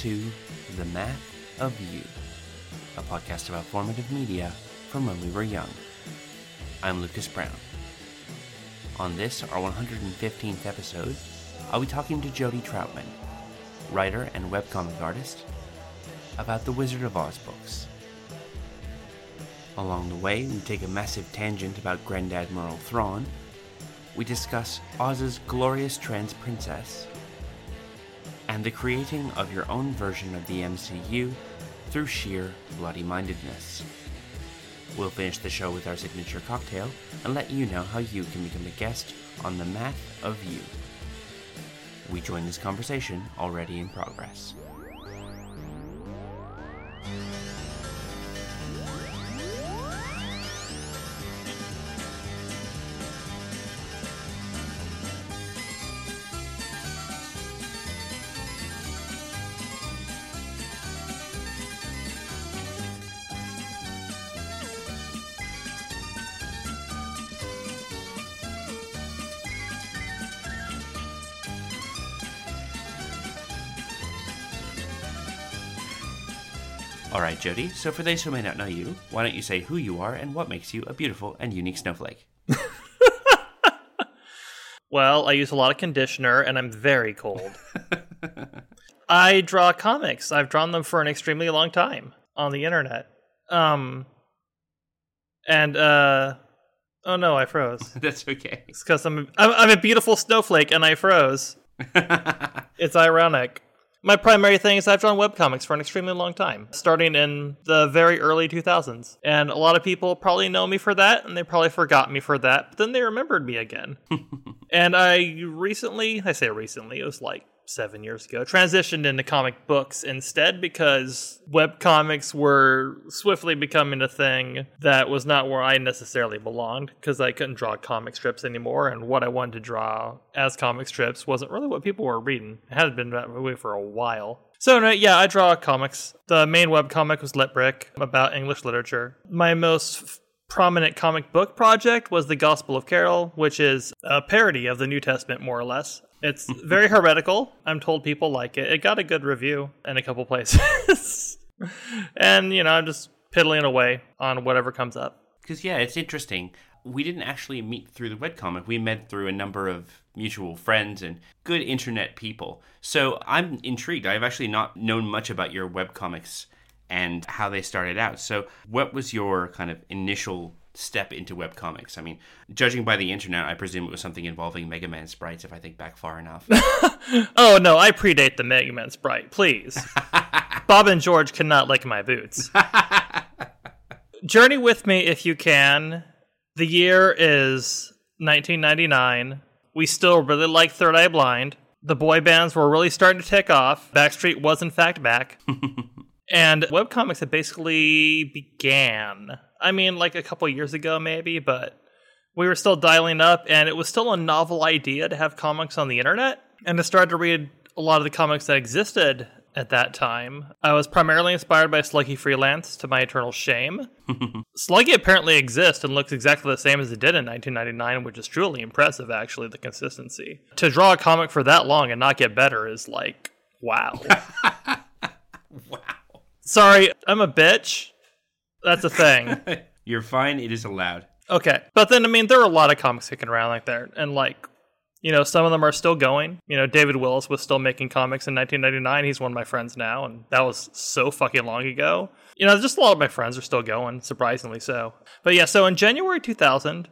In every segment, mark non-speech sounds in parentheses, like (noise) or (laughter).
To The Math of You, a podcast about formative media from when we were young. I'm Lucas Brown. On this, our 115th episode, I'll be talking to Jodie Troutman, writer and webcomic artist, about the Wizard of Oz books. Along the way, we take a massive tangent about Grand Admiral Thrawn. We discuss Oz's glorious trans princess, and the creating of your own version of the MCU through sheer bloody mindedness. We'll finish the show with our signature cocktail and let you know how you can become a guest on the Math of You. We join this conversation already in progress. All right, Jodie. So, for those who may not know you, why don't you say who you are and what makes you a beautiful and unique snowflake? (laughs) Well, I use a lot of conditioner and I'm very cold. (laughs) I draw comics. I've drawn them for an extremely long time on the internet. Um and uh oh no, I froze. (laughs) That's okay. It's cuz I'm, I'm I'm a beautiful snowflake and I froze. It's ironic. My primary thing is I've drawn webcomics for an extremely long time, starting in the very early 2000s. And a lot of people probably know me for that, and they probably forgot me for that, but then they remembered me again. (laughs) and I recently, I say recently, it was like seven years ago, transitioned into comic books instead because webcomics were swiftly becoming a thing that was not where I necessarily belonged because I couldn't draw comic strips anymore. And what I wanted to draw as comic strips wasn't really what people were reading. It hadn't been that way for a while. So, yeah, I draw comics. The main web comic was Lit Brick about English literature. My most prominent comic book project was the Gospel of Carol, which is a parody of the New Testament, more or less. It's very heretical. I'm told people like it. It got a good review in a couple places. (laughs) and, you know, I'm just piddling away on whatever comes up. Because, yeah, it's interesting. We didn't actually meet through the webcomic. We met through a number of mutual friends and good internet people. So I'm intrigued. I've actually not known much about your webcomics and how they started out. So, what was your kind of initial step into webcomics? I mean, judging by the internet, I presume it was something involving Mega Man sprites if I think back far enough. (laughs) Oh, no, I predate the Mega Man sprite, please. (laughs) Bob and George cannot lick my boots. Journey with me if you can. The year is 1999. We still really like Third Eye Blind. The boy bands were really starting to take off. Backstreet was, in fact, back. (laughs) and webcomics had basically began. I mean, like a couple years ago, maybe, but we were still dialing up, and it was still a novel idea to have comics on the internet. And I started to read a lot of the comics that existed at that time. I was primarily inspired by Sluggy Freelance, to my eternal shame. (laughs) Sluggy apparently exists and looks exactly the same as it did in 1999, which is truly impressive, actually, the consistency. To draw a comic for that long and not get better is like, wow. (laughs) wow. Sorry, I'm a bitch. That's a thing. (laughs) You're fine. It is allowed. Okay. But then, I mean, there are a lot of comics kicking around like that. And, like, you know, some of them are still going. You know, David Willis was still making comics in 1999. He's one of my friends now. And that was so fucking long ago. You know, just a lot of my friends are still going, surprisingly so. But yeah, so in January 2000,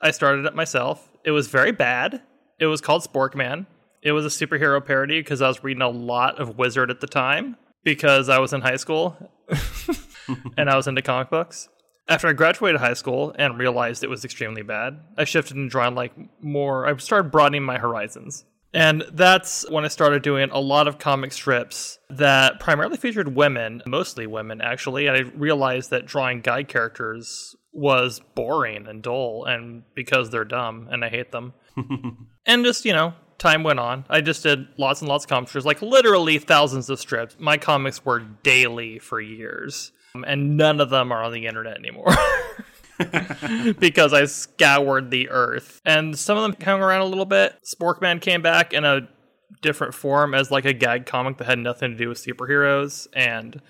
I started it myself. It was very bad. It was called Sporkman. It was a superhero parody because I was reading a lot of Wizard at the time because I was in high school (laughs) (laughs) and I was into comic books. After I graduated high school and realized it was extremely bad, I shifted and drawing like more, I started broadening my horizons. And that's when I started doing a lot of comic strips that primarily featured women, mostly women actually. And I realized that drawing guy characters was boring and dull, and because they're dumb and I hate them. (laughs) and just, you know, time went on. I just did lots and lots of comic strips, like literally thousands of strips. My comics were daily for years, and none of them are on the internet anymore. (laughs) because I scoured the earth. And some of them hung around a little bit. Sporkman came back in a different form as like a gag comic that had nothing to do with superheroes. And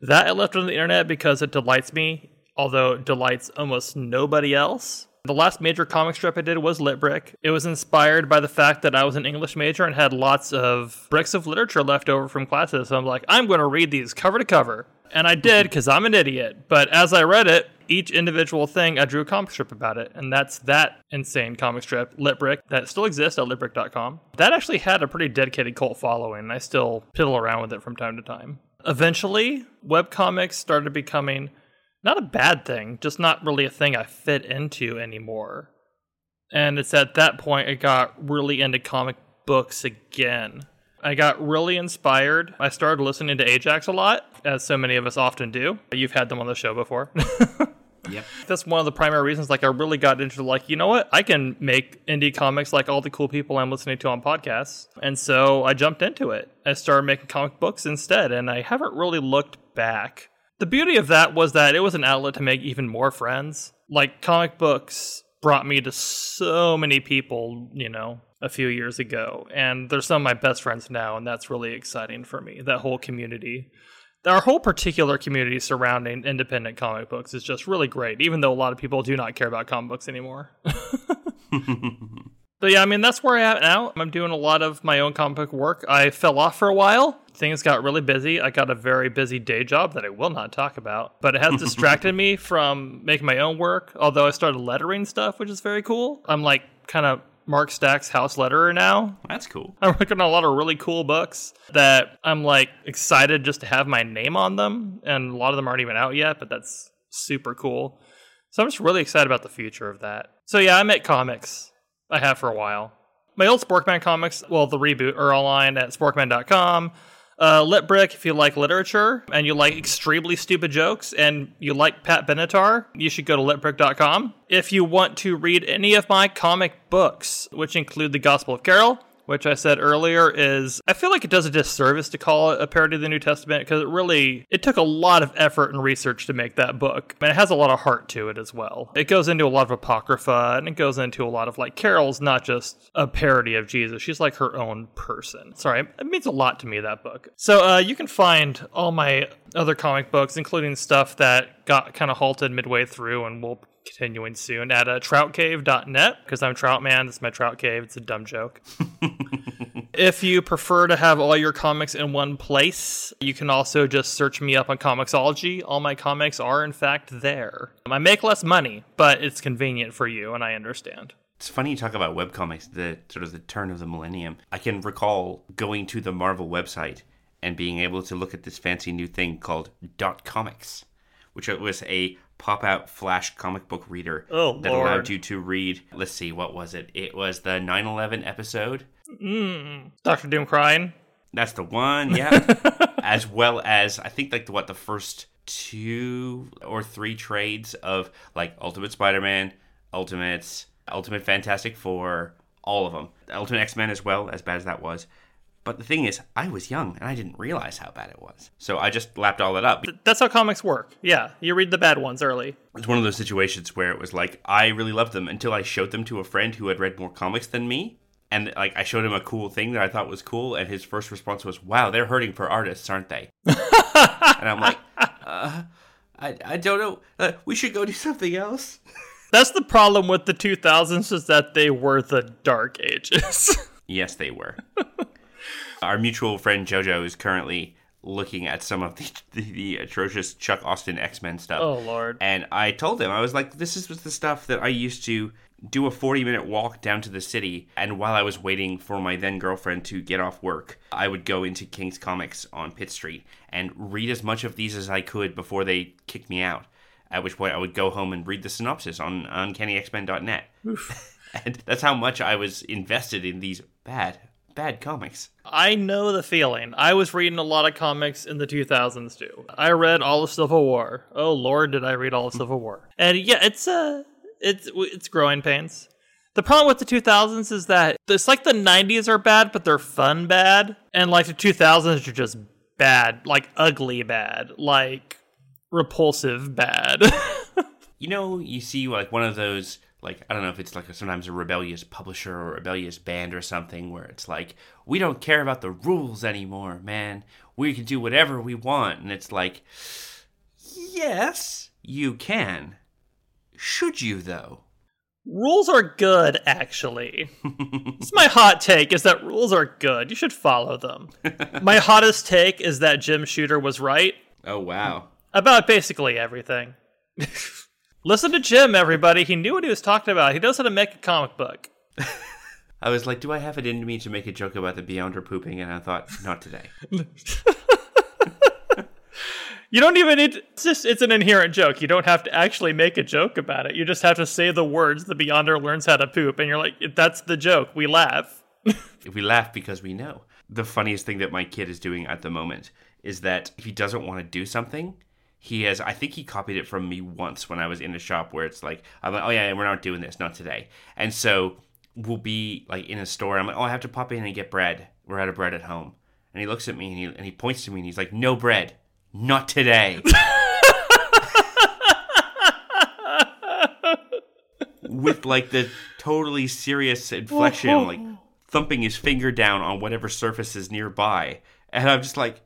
that I left on the internet because it delights me, although it delights almost nobody else. The last major comic strip I did was Lit Brick. It was inspired by the fact that I was an English major and had lots of bricks of literature left over from classes. So I'm like, I'm going to read these cover to cover. And I did because I'm an idiot. But as I read it, each individual thing, I drew a comic strip about it. And that's that insane comic strip, Lit Brick, that still exists at litbrick.com. That actually had a pretty dedicated cult following. I still piddle around with it from time to time. Eventually, webcomics started becoming not a bad thing, just not really a thing I fit into anymore. And it's at that point I got really into comic books again. I got really inspired. I started listening to Ajax a lot, as so many of us often do. You've had them on the show before. (laughs) Yep. That's one of the primary reasons like I really got into like, you know what? I can make indie comics like all the cool people I'm listening to on podcasts. And so I jumped into it. I started making comic books instead and I haven't really looked back. The beauty of that was that it was an outlet to make even more friends. Like comic books brought me to so many people, you know, a few years ago. And they're some of my best friends now, and that's really exciting for me. That whole community. Our whole particular community surrounding independent comic books is just really great, even though a lot of people do not care about comic books anymore. (laughs) But yeah, I mean that's where I am now. I'm doing a lot of my own comic book work. I fell off for a while. Things got really busy. I got a very busy day job that I will not talk about, but it has distracted (laughs) me from making my own work. Although I started lettering stuff, which is very cool. I'm like kind of Mark Stack's house letterer now. That's cool. (laughs) I'm working on a lot of really cool books that I'm like excited just to have my name on them, and a lot of them aren't even out yet. But that's super cool. So I'm just really excited about the future of that. So yeah, I make comics. I have for a while. My old Sporkman comics, well, the reboot, are online at sporkman.com. Uh, Lit Brick, if you like literature and you like extremely stupid jokes and you like Pat Benatar, you should go to litbrick.com. If you want to read any of my comic books, which include The Gospel of Carol, which I said earlier is I feel like it does a disservice to call it a parody of the New Testament because it really it took a lot of effort and research to make that book. And it has a lot of heart to it as well. It goes into a lot of apocrypha and it goes into a lot of like Carol's not just a parody of Jesus. She's like her own person. Sorry, it means a lot to me that book. So uh, you can find all my other comic books, including stuff that got kind of halted midway through and will continuing soon at uh, troutcave.net because I'm Troutman. It's my Trout Cave. It's a dumb joke. (laughs) if you prefer to have all your comics in one place, you can also just search me up on Comixology. All my comics are, in fact, there. I make less money, but it's convenient for you, and I understand. It's funny you talk about webcomics, the sort of the turn of the millennium. I can recall going to the Marvel website and being able to look at this fancy new thing called Dot Comics, which was a pop out flash comic book reader Oh, that Lord. allowed you to read. Let's see, what was it? It was the 9 11 episode. Mm. Doctor Doom crying. That's the one, yeah. (laughs) as well as, I think, like, what, the first two or three trades of, like, Ultimate Spider Man, Ultimates, Ultimate Fantastic Four, all of them. Ultimate X Men as well, as bad as that was. But the thing is, I was young and I didn't realize how bad it was. So I just lapped all that up. That's how comics work. Yeah, you read the bad ones early. It's one of those situations where it was like, I really loved them until I showed them to a friend who had read more comics than me. And like I showed him a cool thing that I thought was cool, and his first response was, "Wow, they're hurting for artists, aren't they?" (laughs) and I'm like, uh, I, I don't know. Uh, we should go do something else. (laughs) That's the problem with the 2000s is that they were the dark ages. Yes, they were. (laughs) Our mutual friend JoJo is currently looking at some of the, (laughs) the, the atrocious Chuck Austin X Men stuff. oh lord. And I told him, I was like, this is the stuff that I used to do a 40 minute walk down to the city. And while I was waiting for my then girlfriend to get off work, I would go into King's Comics on Pitt Street and read as much of these as I could before they kicked me out. At which point I would go home and read the synopsis on UncannyXmen.net. (laughs) and that's how much I was invested in these bad, bad comics. I know the feeling. I was reading a lot of comics in the 2000s too. I read all of Civil War. Oh lord, did I read all of Civil War? And yeah, it's uh it's it's growing pains. The problem with the 2000s is that it's like the 90s are bad, but they're fun bad, and like the 2000s are just bad, like ugly bad, like repulsive bad. (laughs) You know, you see like one of those like I don't know if it's like a, sometimes a rebellious publisher or a rebellious band or something where it's like we don't care about the rules anymore, man. We can do whatever we want, and it's like, yes, you can. Should you though? Rules are good, actually. it's my hot take is that rules are good. You should follow them. (laughs) my hottest take is that Jim Shooter was right Oh wow. about basically everything. (laughs) Listen to Jim, everybody. He knew what he was talking about. He knows how to make a comic book. (laughs) I was like, do I have it in me to make a joke about the Beyonder pooping? And I thought, not today. (laughs) You don't even need. To, it's just it's an inherent joke. You don't have to actually make a joke about it. You just have to say the words. The Beyonder learns how to poop, and you're like, that's the joke. We laugh. (laughs) we laugh because we know. The funniest thing that my kid is doing at the moment is that if he doesn't want to do something, he has. I think he copied it from me once when I was in a shop, where it's like, I'm like, oh yeah, we're not doing this, not today. And so we'll be like in a store. I'm like, oh, I have to pop in and get bread. We're out of bread at home. And he looks at me and he, and he points to me and he's like, no bread. Not today. (laughs) With like the totally serious inflection, like thumping his finger down on whatever surface is nearby. And I'm just like,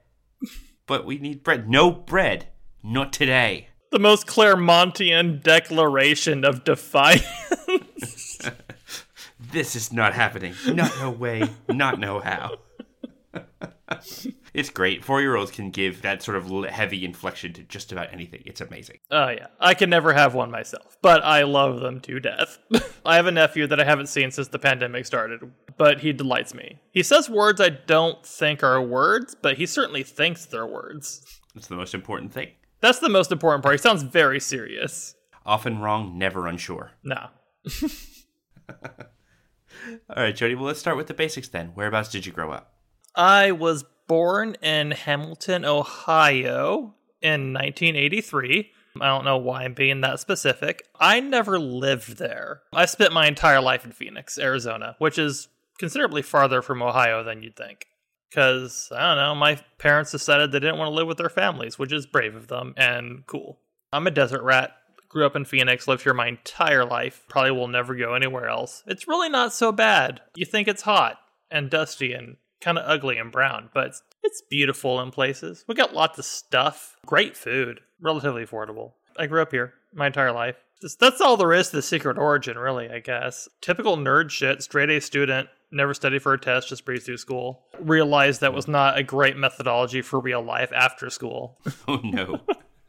but we need bread. No bread. Not today. The most Claremontian declaration of defiance. (laughs) (laughs) This is not happening. Not no way. Not no how. it's great. Four year olds can give that sort of heavy inflection to just about anything. It's amazing. Oh yeah, I can never have one myself, but I love them to death. (laughs) I have a nephew that I haven't seen since the pandemic started, but he delights me. He says words I don't think are words, but he certainly thinks they're words. It's the most important thing. That's the most important part. He sounds very serious. Often wrong, never unsure. Nah. (laughs) All right, Jodie. Well, let's start with the basics then. Whereabouts did you grow up? I was born in Hamilton, Ohio in 1983. I don't know why I'm being that specific. I never lived there. I spent my entire life in Phoenix, Arizona, which is considerably farther from Ohio than you'd think. Because, I don't know, my parents decided they didn't want to live with their families, which is brave of them and cool. I'm a desert rat. Grew up in Phoenix, lived here my entire life. Probably will never go anywhere else. It's really not so bad. You think it's hot and dusty and kind of ugly and brown, but it's, beautiful in places. We got lots of stuff, great food, relatively affordable. I grew up here my entire life. That's all there is to the secret origin, really, I guess. Typical nerd shit, straight A student, never studied for a test, just breezed through school. Realized that was not a great methodology for real life after school. (laughs) Oh no. (laughs)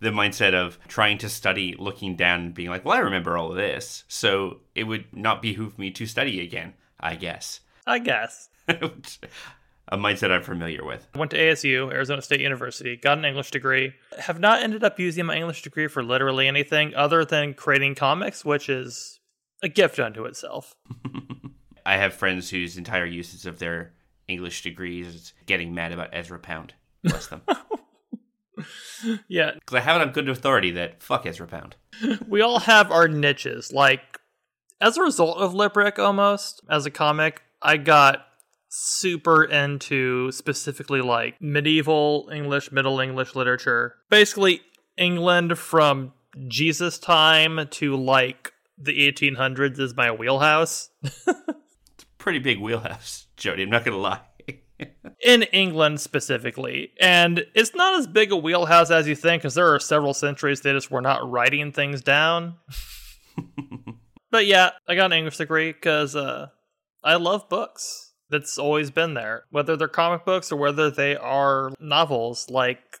the mindset of trying to study, looking down, and being like, "Well, I remember all of this, so it would not behoove me to study again." I guess. I guess. (laughs) a mindset I'm familiar with. Went to ASU, Arizona State University, got an English degree. Have not ended up using my English degree for literally anything other than creating comics, which is a gift unto itself. I have friends whose entire uses of their English degrees is getting mad about Ezra Pound. Bless them. (laughs) yeah, Because I have it on good authority that fuck Ezra Pound. we all have our niches. Like, as a result of Lit Brick, almost, as a comic, I got super into specifically like medieval English, Middle English literature. Basically, England from Jesus time to like the 1800s is my wheelhouse. (laughs) Pretty big wheelhouse, (laughs) Jodie. I'm not gonna lie. in England specifically. And it's not as big a wheelhouse as you think, because there are several centuries they just were not writing things down. (laughs) but yeah, I got an English degree because uh, I love books. That's always been there, whether they're comic books or whether they are novels. Like,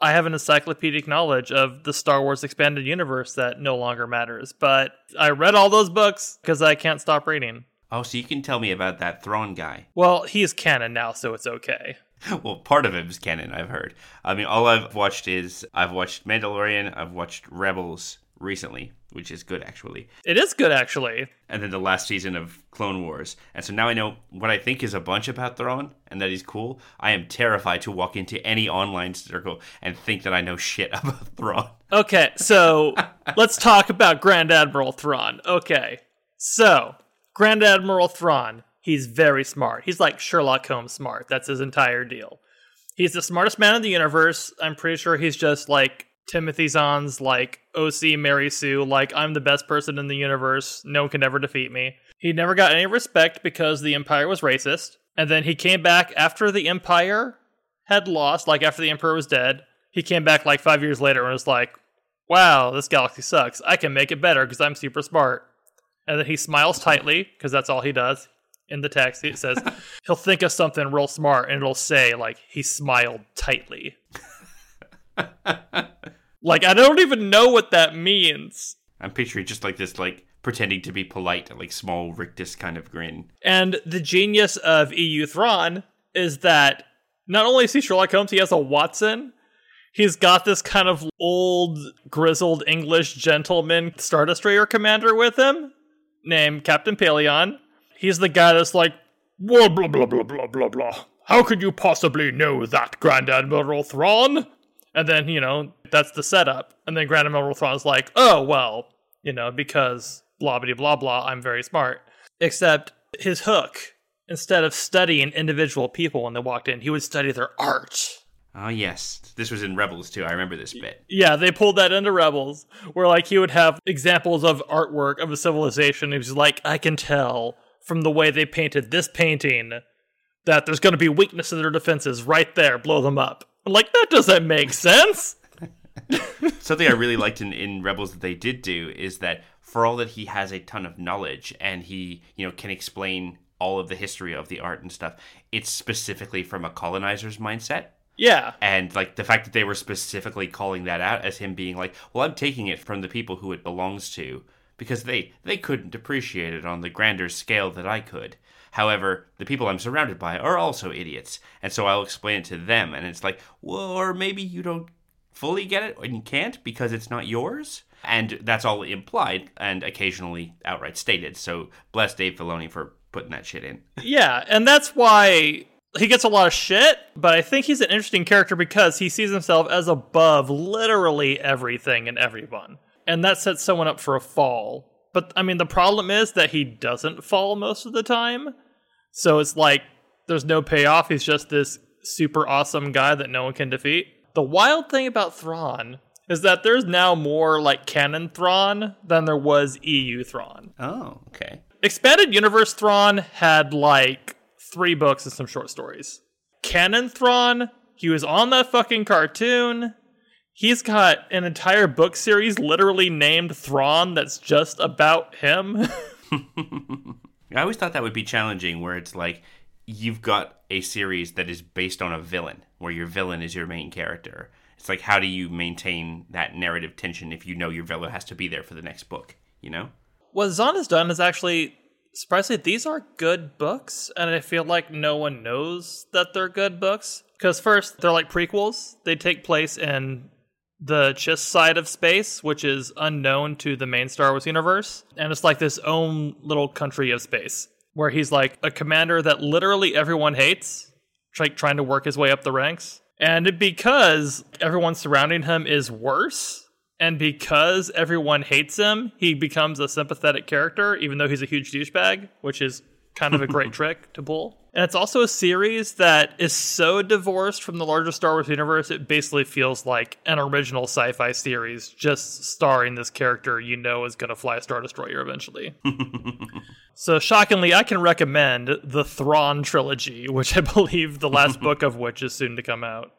I have an encyclopedic knowledge of the Star Wars expanded universe that no longer matters, but I read all those books because I can't stop reading. Oh, so you can tell me about that Thrawn guy. Well, he's canon now, so it's okay. (laughs) well, part of him is canon, I've heard. I mean, all I've watched is I've watched Mandalorian, I've watched Rebels recently, which is good actually, It is good, actually. and then the last season of Clone Wars. And so now I know what I think is a bunch about Thrawn and that he's cool. I am terrified to walk into any online circle and think that I know shit (laughs) about Thrawn. Okay, so (laughs) let's talk about Grand Admiral Thrawn. Okay, so Grand Admiral Thrawn, he's very smart. He's like Sherlock Holmes smart. That's his entire deal. He's the smartest man in the universe. I'm pretty sure he's just like Timothy Zahn's like OC Mary Sue, like I'm the best person in the universe, no one can ever defeat me. He never got any respect because the Empire was racist. And then he came back after the Empire had lost, like after the Emperor was dead. He came back like five years later and was like, wow, this galaxy sucks. I can make it better because I'm super smart. And then he smiles tightly because that's all he does. In the text, it says (laughs) he'll think of something real smart and it'll say, like, he smiled tightly. (laughs) like, I don't even know what that means. I'm picturing just like this, like pretending to be polite, like small rictus kind of grin. And the genius of EU Thrawn is that not only is he Sherlock Holmes, he has a Watson. He's got this kind of old, grizzled English gentleman Star Destroyer commander with him named Captain Pellaeon. He's the guy that's like, blah, blah, blah, blah, blah, blah, blah. How could you possibly know that, Grand Admiral Thrawn? And then, you know, that's the setup. And then Grand Admiral Thrawn's like, oh, well, you know, because blah, blah, blah, blah, I'm very smart. Except his hook, instead of studying individual people when they walked in, he would study their art. Oh, yes. This was in Rebels, too. I remember this bit. Yeah, they pulled that into Rebels, where, like, he would have examples of artwork of a civilization. He was like, I can tell from the way they painted this painting that there's going to be weakness in their defenses right there, blow them up. I'm like, that doesn't make (laughs) sense. Something I really liked in, in Rebels that they did do is that for all that he has a ton of knowledge and he, you know, can explain all of the history of the art and stuff, it's specifically from a colonizer's mindset. Yeah. And like the fact that they were specifically calling that out as him being like, well, I'm taking it from the people who it belongs to because they they couldn't appreciate it on the grander scale that I could. However, the people I'm surrounded by are also idiots, and so I'll explain it to them. And it's like, well, or maybe you don't fully get it and you can't because it's not yours. And that's all implied and occasionally outright stated. So bless Dave Filoni for putting that shit in. Yeah, and that's why he gets a lot of shit, but I think he's an interesting character because he sees himself as above literally everything and everyone. And that sets someone up for a fall. But I mean, the problem is that he doesn't fall most of the time. So it's like there's no payoff. He's just this super awesome guy that no one can defeat. The wild thing about Thrawn is that there's now more like canon Thrawn than there was EU Thrawn. Oh, okay. Expanded Universe Thrawn had like three books and some short stories. Canon Thrawn, he was on that fucking cartoon. He's got an entire book series literally named Thrawn that's just about him. (laughs) I always thought that would be challenging where it's like you've got a series that is based on a villain where your villain is your main character. It's like how do you maintain that narrative tension if you know your villain has to be there for the next book, you know? what Zahn has done is actually surprisingly these are good books, and I feel like no one knows that they're good books. Because first, they're like prequels. They take place in the Chiss side of space, which is unknown to the main Star Wars universe. And it's like this own little country of space where he's like a commander that literally everyone hates, like trying to work his way up the ranks. And because everyone surrounding him is worse, and because everyone hates him, he becomes a sympathetic character, even though he's a huge douchebag, which is kind of a great (laughs) trick to pull. And it's also a series that is so divorced from the larger Star Wars universe, it basically feels like an original sci fi series just starring this character you know is going to fly a Star Destroyer eventually. (laughs) so, shockingly, I can recommend the Thrawn trilogy, which I (laughs) believe the last book of which is soon to come out.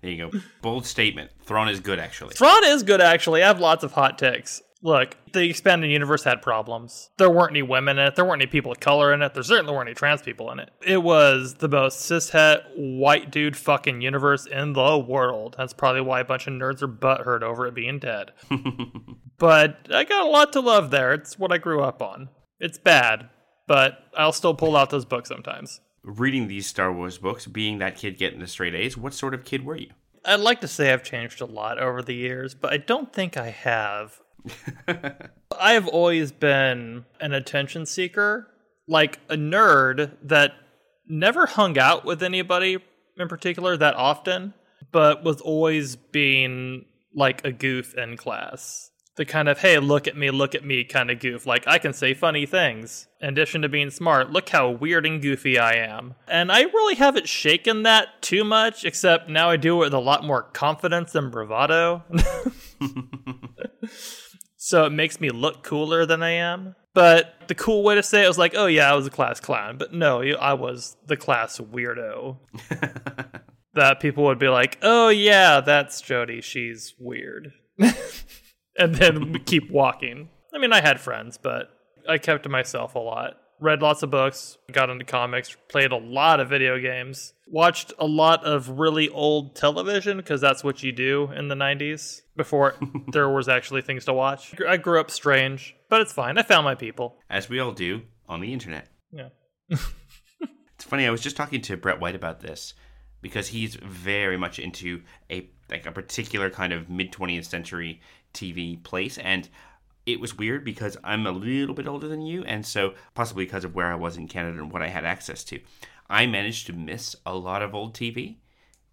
There you go. Bold statement. Thrawn is good, actually. Thrawn is good, actually. I have lots of hot takes. Look, the expanded universe had problems. There weren't any women in it. There weren't any people of color in it. There certainly weren't any trans people in it. It was the most cishet white dude fucking universe in the world. That's probably why a bunch of nerds are butthurt over it being dead. (laughs) but I got a lot to love there. It's what I grew up on. It's bad, but I'll still pull out those books sometimes. Reading these Star Wars books, being that kid getting the straight A's, what sort of kid were you? I'd like to say I've changed a lot over the years, but I don't think I have. (laughs) I have always been an attention seeker, like a nerd that never hung out with anybody in particular that often, but was always being like a goof in class. the kind of hey look at me look at me kind of goof. Like i can say funny things. In addition to being smart look how weird and goofy i am. And i really haven't shaken that too much except now i do it with a lot more confidence and bravado (laughs) (laughs) so it makes me look cooler than i am. But the cool way to say it was like oh yeah i was a class clown. But no i was the class weirdo. (laughs) That people would be like oh yeah that's jodie. She's weird. (laughs) And then (laughs) keep walking. I mean, I had friends, but I kept to myself a lot. Read lots of books, got into comics, played a lot of video games, watched a lot of really old television because that's what you do in the 90s before (laughs) there was actually things to watch. I grew up strange, but it's fine. I found my people. As we all do on the internet. Yeah. (laughs) it's funny, I was just talking to Brett White about this because he's very much into a like a particular kind of mid 20th century TV place. And it was weird because I'm a little bit older than you. And so, possibly because of where I was in Canada and what I had access to, I managed to miss a lot of old TV.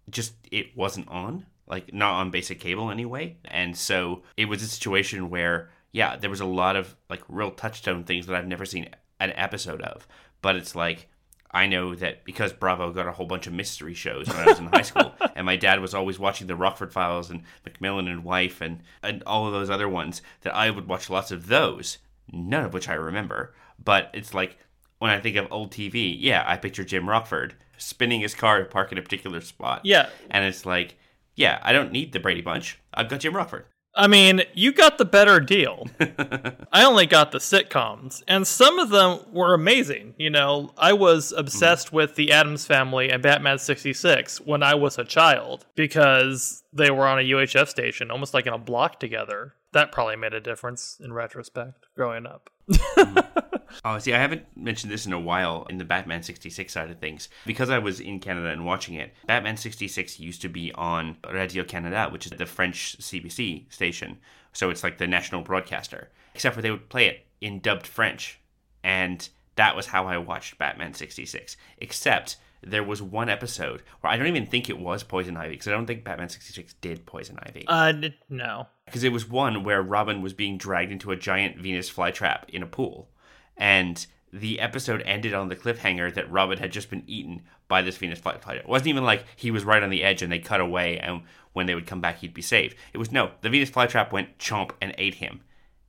Just it wasn't on, like not on basic cable anyway. And so, it was a situation where, yeah, there was a lot of like real touchstone things that I've never seen an episode of. But it's like, I know that because Bravo got a whole bunch of mystery shows when I was in high school, (laughs) and my dad was always watching the Rockford Files and McMillan and Wife and, and all of those other ones, that I would watch lots of those, none of which I remember. But it's like when I think of old TV, yeah, I picture Jim Rockford spinning his car to park in a particular spot. Yeah. And it's like, yeah, I don't need the Brady Bunch. I've got Jim Rockford. I mean, you got the better deal. (laughs) I only got the sitcoms, and some of them were amazing. You know, I was mm-hmm. obsessed with The Addams Family and Batman 66 when I was a child because they were on a UHF station, almost like in a block together. That probably made a difference in retrospect growing up. Mm-hmm. (laughs) Oh, see, I haven't mentioned this in a while in the Batman 66 side of things. Because I was in Canada and watching it, Batman 66 used to be on Radio Canada, which is the French CBC station. So it's like the national broadcaster. Except for they would play it in dubbed French. And that was how I watched Batman 66. Except there was one episode where I don't even think it was Poison Ivy, because I don't think Batman 66 did Poison Ivy. Uh, no. Because it was one where Robin was being dragged into a giant Venus flytrap in a pool and the episode ended on the cliffhanger that Robin had just been eaten by this Venus flytrap. It wasn't even like he was right on the edge and they cut away, and when they would come back, he'd be saved. It was no, the Venus flytrap went chomp and ate him,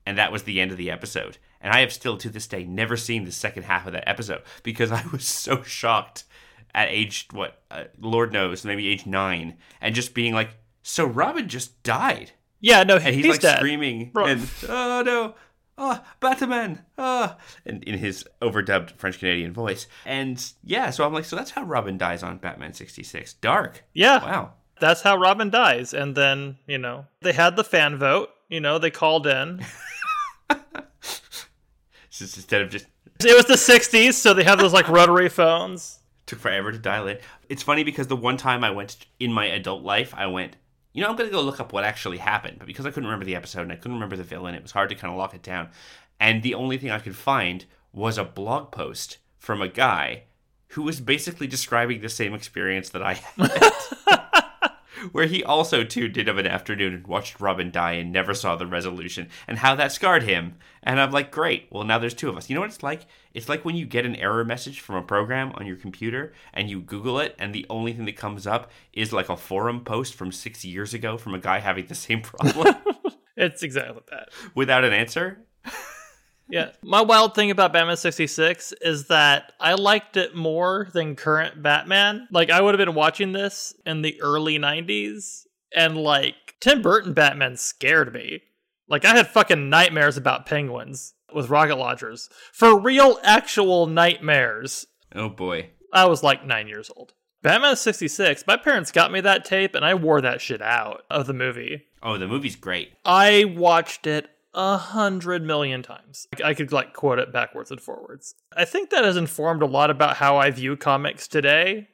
and that was the end of the episode. And I have still to this day never seen the second half of that episode (laughs) because I was so shocked at age what uh, Lord knows, maybe age nine, and just being like, so Robin just died. Yeah, no, And he's, he's like dead. screaming Bro- and oh no, ah, Batman, ah, in, in his overdubbed French Canadian voice. And yeah, so I'm like, so that's how Robin dies on Batman 66. Dark. Yeah, Wow. that's how Robin dies. And then, you know, they had the fan vote. You know, they called in. (laughs) Just instead of just it was the 60s, so they have those like rotary phones. took forever to dial in. It's funny because the one time I went in my adult life, I went, you know, I'm going to go look up what actually happened. But because I couldn't remember the episode and I couldn't remember the villain, it was hard to kind of lock it down. And the only thing I could find was a blog post from a guy who was basically describing the same experience that I had. (laughs) Where he also too did of an afternoon and watched Robin die and never saw the resolution and how that scarred him. And I'm like, great. Well, now there's two of us. You know what it's like? It's like when you get an error message from a program on your computer and you Google it, and the only thing that comes up is like a forum post from six years ago from a guy having the same problem (laughs) It's exactly that. without an answer. (laughs) Yeah. My wild thing about Batman 66 is that I liked it more than current Batman. Like, I would have been watching this in the early 90s, and like, Tim Burton Batman scared me. Like, I had fucking nightmares about penguins with rocket launchers. For real, actual nightmares. Oh boy. I was like nine years old. Batman 66, my parents got me that tape, and I wore that shit out of the movie. Oh, the movie's great. I watched it a hundred million times. I could like quote it backwards and forwards. I think that has informed a lot about how I view comics today.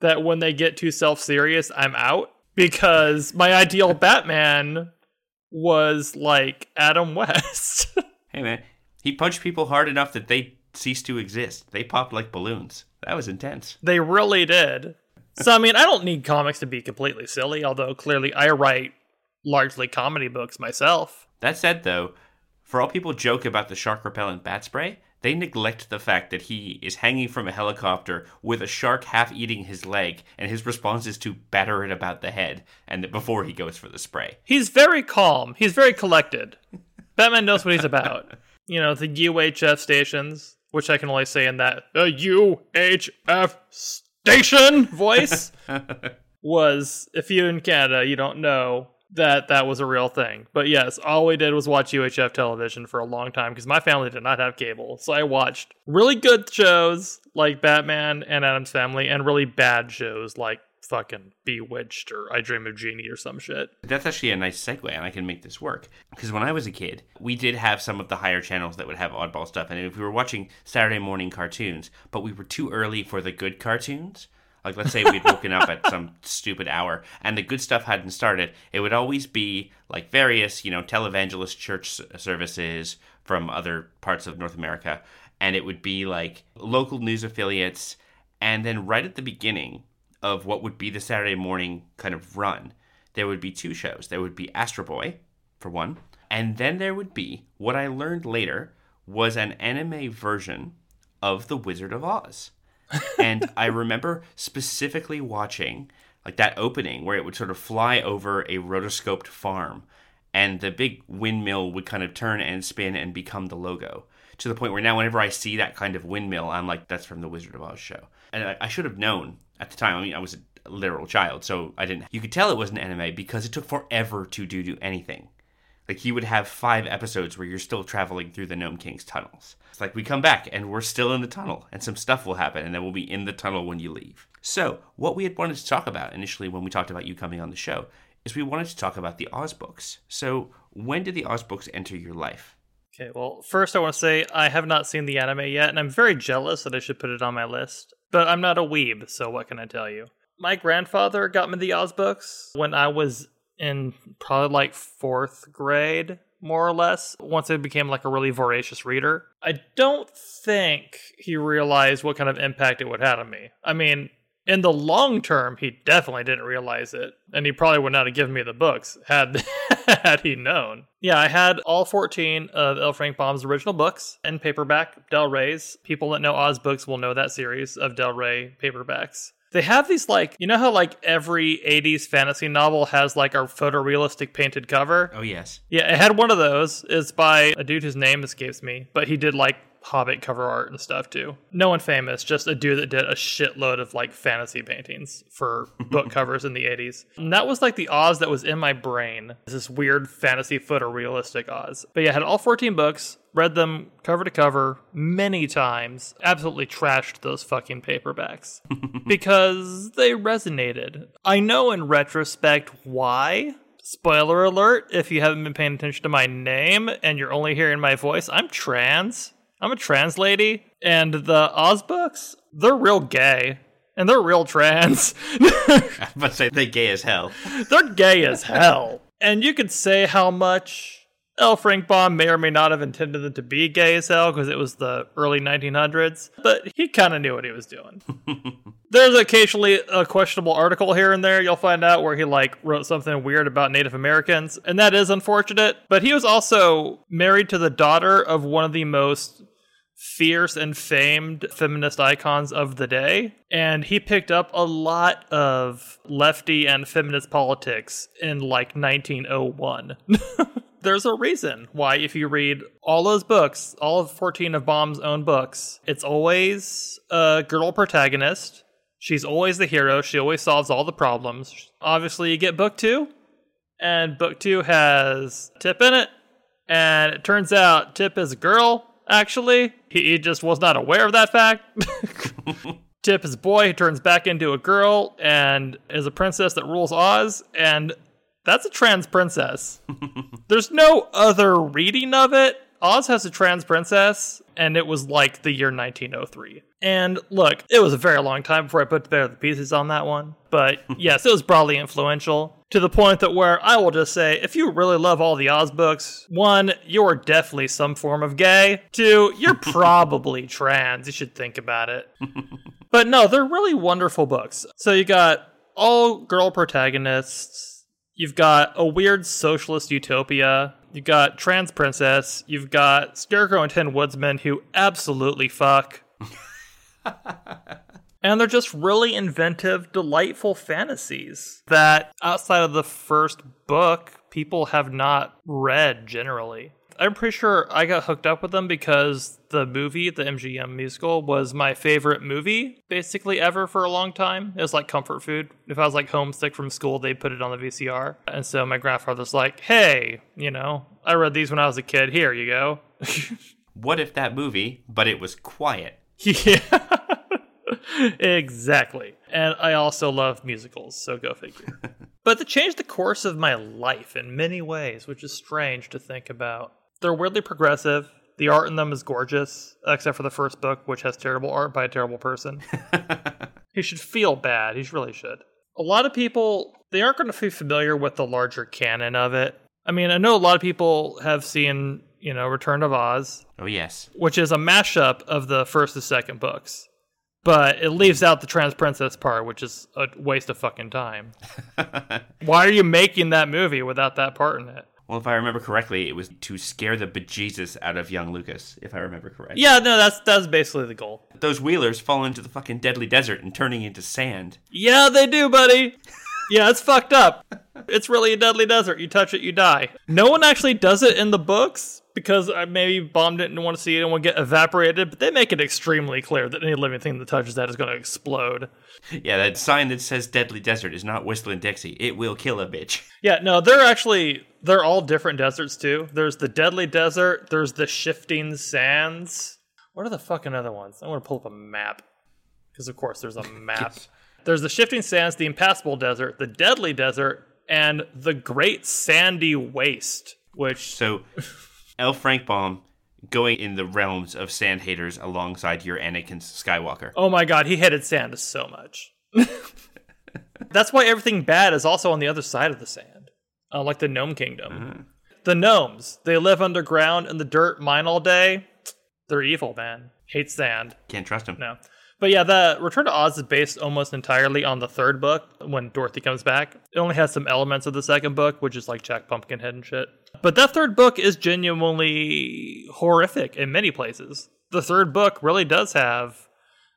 That when they get too self serious, I'm out because my ideal (laughs) Batman was like Adam West. (laughs) Hey man, he punched people hard enough that they ceased to exist. They popped like balloons. That was intense. they really did. So I mean, I don't need comics to be completely silly, although clearly I write largely comedy books myself. That said, though, for all people joke about the shark repellent bat spray, they neglect the fact that he is hanging from a helicopter with a shark half eating his leg, and his response is to batter it about the head, and before he goes for the spray. He's very calm. He's very collected. Batman knows what he's about. (laughs) You know, the UHF stations, which I can only say in that the UHF station (laughs) voice, was if you're in Canada, you don't know that that was a real thing. But yes, all we did was watch UHF television for a long time because my family did not have cable. So I watched really good shows like Batman and Addams Family and really bad shows like fucking Bewitched or I Dream of Jeannie or some shit. That's actually a nice segue, and I can make this work. Because when I was a kid, we did have some of the higher channels that would have oddball stuff. And if we were watching Saturday morning cartoons, but we were too early for the good cartoons, like let's say we'd woken up at some stupid hour and the good stuff hadn't started, it would always be like various, you know, televangelist church services from other parts of North America. And it would be like local news affiliates. And then right at the beginning, of what would be the Saturday morning kind of run, there would be two shows. There would be Astro Boy, for one, and then there would be what I learned later was an anime version of The Wizard of Oz. And I remember specifically watching like that opening where it would sort of fly over a rotoscoped farm and the big windmill would kind of turn and spin and become the logo to the point where now whenever I see that kind of windmill, I'm like, that's from the Wizard of Oz show. And I, I should have known at the time. I mean, I was a literal child, so I didn't. You could tell it was an anime because it took forever to do do anything. Like he would have five episodes where you're still traveling through the Nome King's tunnels. It's like we come back and we're still in the tunnel, and some stuff will happen, and then we'll be in the tunnel when you leave. So, what we had wanted to talk about initially when we talked about you coming on the show is we wanted to talk about the Oz books. So, when did the Oz books enter your life? Okay, well, first I want to say I have not seen the anime yet, and I'm very jealous that I should put it on my list. But I'm not a weeb, so what can I tell you? My grandfather got me the Oz books when I was in probably like fourth grade, more or less, once I became like a really voracious reader. I don't think he realized what kind of impact it would have on me. I mean, in the long term, he definitely didn't realize it, and he probably would not have given me the books had (laughs) had he known. Yeah, I had all 14 of L. Frank Baum's original books in paperback, Del Rey's. People that know Oz books will know that series of Del Rey paperbacks. They have these like, you know how like every 80s fantasy novel has like a photorealistic painted cover? Oh, yes. Yeah, it had one of those. It's by a dude whose name escapes me, but he did like Hobbit cover art and stuff too. No one famous, just a dude that did a shitload of like fantasy paintings for (laughs) book covers in the 80s. And that was like the Oz that was in my brain. This weird fantasy photorealistic Oz. But yeah, I had all 14 books, read them cover to cover many times, absolutely trashed those fucking paperbacks (laughs) because they resonated. I know in retrospect why. Spoiler alert, if you haven't been paying attention to my name and you're only hearing my voice, I'm trans. I'm a trans lady, and the Oz books, they're real gay. And they're real trans. (laughs) I to say they're gay as hell. they're gay as hell. And you could say how much L. Frank Baum may or may not have intended them to be gay as hell because it was the early 1900s, but he kind of knew what he was doing. (laughs) There's occasionally a questionable article here and there you'll find out where he like wrote something weird about Native Americans, and that is unfortunate. But he was also married to the daughter of one of the most fierce and famed feminist icons of the day. And he picked up a lot of lefty and feminist politics in like 1901. (laughs) There's a reason why, if you read all those books, all of 14 of Baum's own books, it's always a girl protagonist. She's always the hero. She always solves all the problems. Obviously, you get book two, and book two has Tip in it. And it turns out Tip is a girl actually. He, he just was not aware of that fact. (laughs) Tip is a boy who turns back into a girl and is a princess that rules Oz, and that's a trans princess. There's no other reading of it. Oz has a trans princess, and it was like the year 1903. And look, it was a very long time before I put together the pieces on that one. But (laughs) yes, it was broadly influential to the point that where I will just say, if you really love all the Oz books, one, you're definitely some form of gay. Two, you're (laughs) probably trans. You should think about it. but no, they're really wonderful books. So you got all girl protagonists. You've got a weird socialist utopia You've got Trans Princess. You've got Scarecrow and Tin Woodsman who absolutely fuck. (laughs) and they're just really inventive, delightful fantasies that outside of the first book, people have not read generally. I'm pretty sure I got hooked up with them because the movie, the MGM musical, was my favorite movie basically ever for a long time. It was like comfort food. If I was like homesick from school, they'd put it on the VCR. And so my grandfather's like, hey, you know, I read these when I was a kid. Here you go. (laughs) What if that movie, but it was quiet? yeah. (laughs) exactly. And I also love musicals, so go figure. (laughs) but it changed the course of my life in many ways, which is strange to think about. They're weirdly progressive. The art in them is gorgeous, except for the first book, which has terrible art by a terrible person. (laughs) he should feel bad. He really should. A lot of people, they aren't going to be familiar with the larger canon of it. I mean, I know a lot of people have seen, you know, Return of Oz, Oh, yes. which is a mashup of the first and second books. But it leaves out the trans princess part, which is a waste of fucking time. (laughs) Why are you making that movie without that part in it? Well, if I remember correctly, it was to scare the bejesus out of young Lucas, if I remember correctly. Yeah, no, that's that's basically the goal. Those wheelers fall into the fucking deadly desert and turning into sand. Yeah, they do, buddy. Yeah, it's fucked up. It's really a deadly desert. You touch it, you die. No one actually does it in the books because I maybe bombed it and want to see it and will get evaporated, but they make it extremely clear that any living thing that touches that is going to explode. Yeah, that sign that says deadly desert is not Whistling Dixie. It will kill a bitch. Yeah, no, they're actually they're all different deserts too. There's the deadly desert, there's the shifting sands. What are the fucking other ones? I want to pull up a map. Because of course there's a (laughs) map. there's the shifting sands, the impassable desert, the deadly desert, and the great sandy waste, which So, L. Frank Baum going in the realms of sand haters alongside your Anakin Skywalker. oh my god, he hated sand so much. (laughs) That's why everything bad is also on the other side of the sand. Uh, like the gnome kingdom. The gnomes, they live underground in the dirt, mine all day. They're evil, man. Hate sand. Can't trust them. No. But yeah, the Return to Oz is based almost entirely on the third book when Dorothy comes back. It only has some elements of the second book, which is like Jack Pumpkinhead and shit. But that third book is genuinely horrific in many places. The third book really does have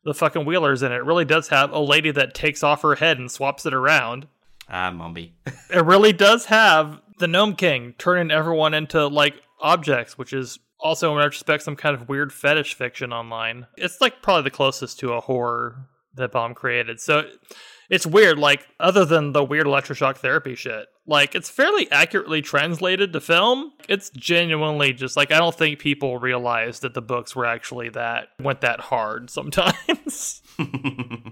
the fucking wheelers in it. It really does have a lady that takes off her head and swaps it around. Ah, Mombi. (laughs) It really does have the Nome King turning everyone into like objects, which is also in retrospect some kind of weird fetish fiction online. It's like probably the closest to a horror that Baum created. So it's weird, like other than the weird electroshock therapy shit. Like it's fairly accurately translated to film. It's genuinely just like I don't think people realize that the books were actually that went that hard (laughs) sometimes. (laughs)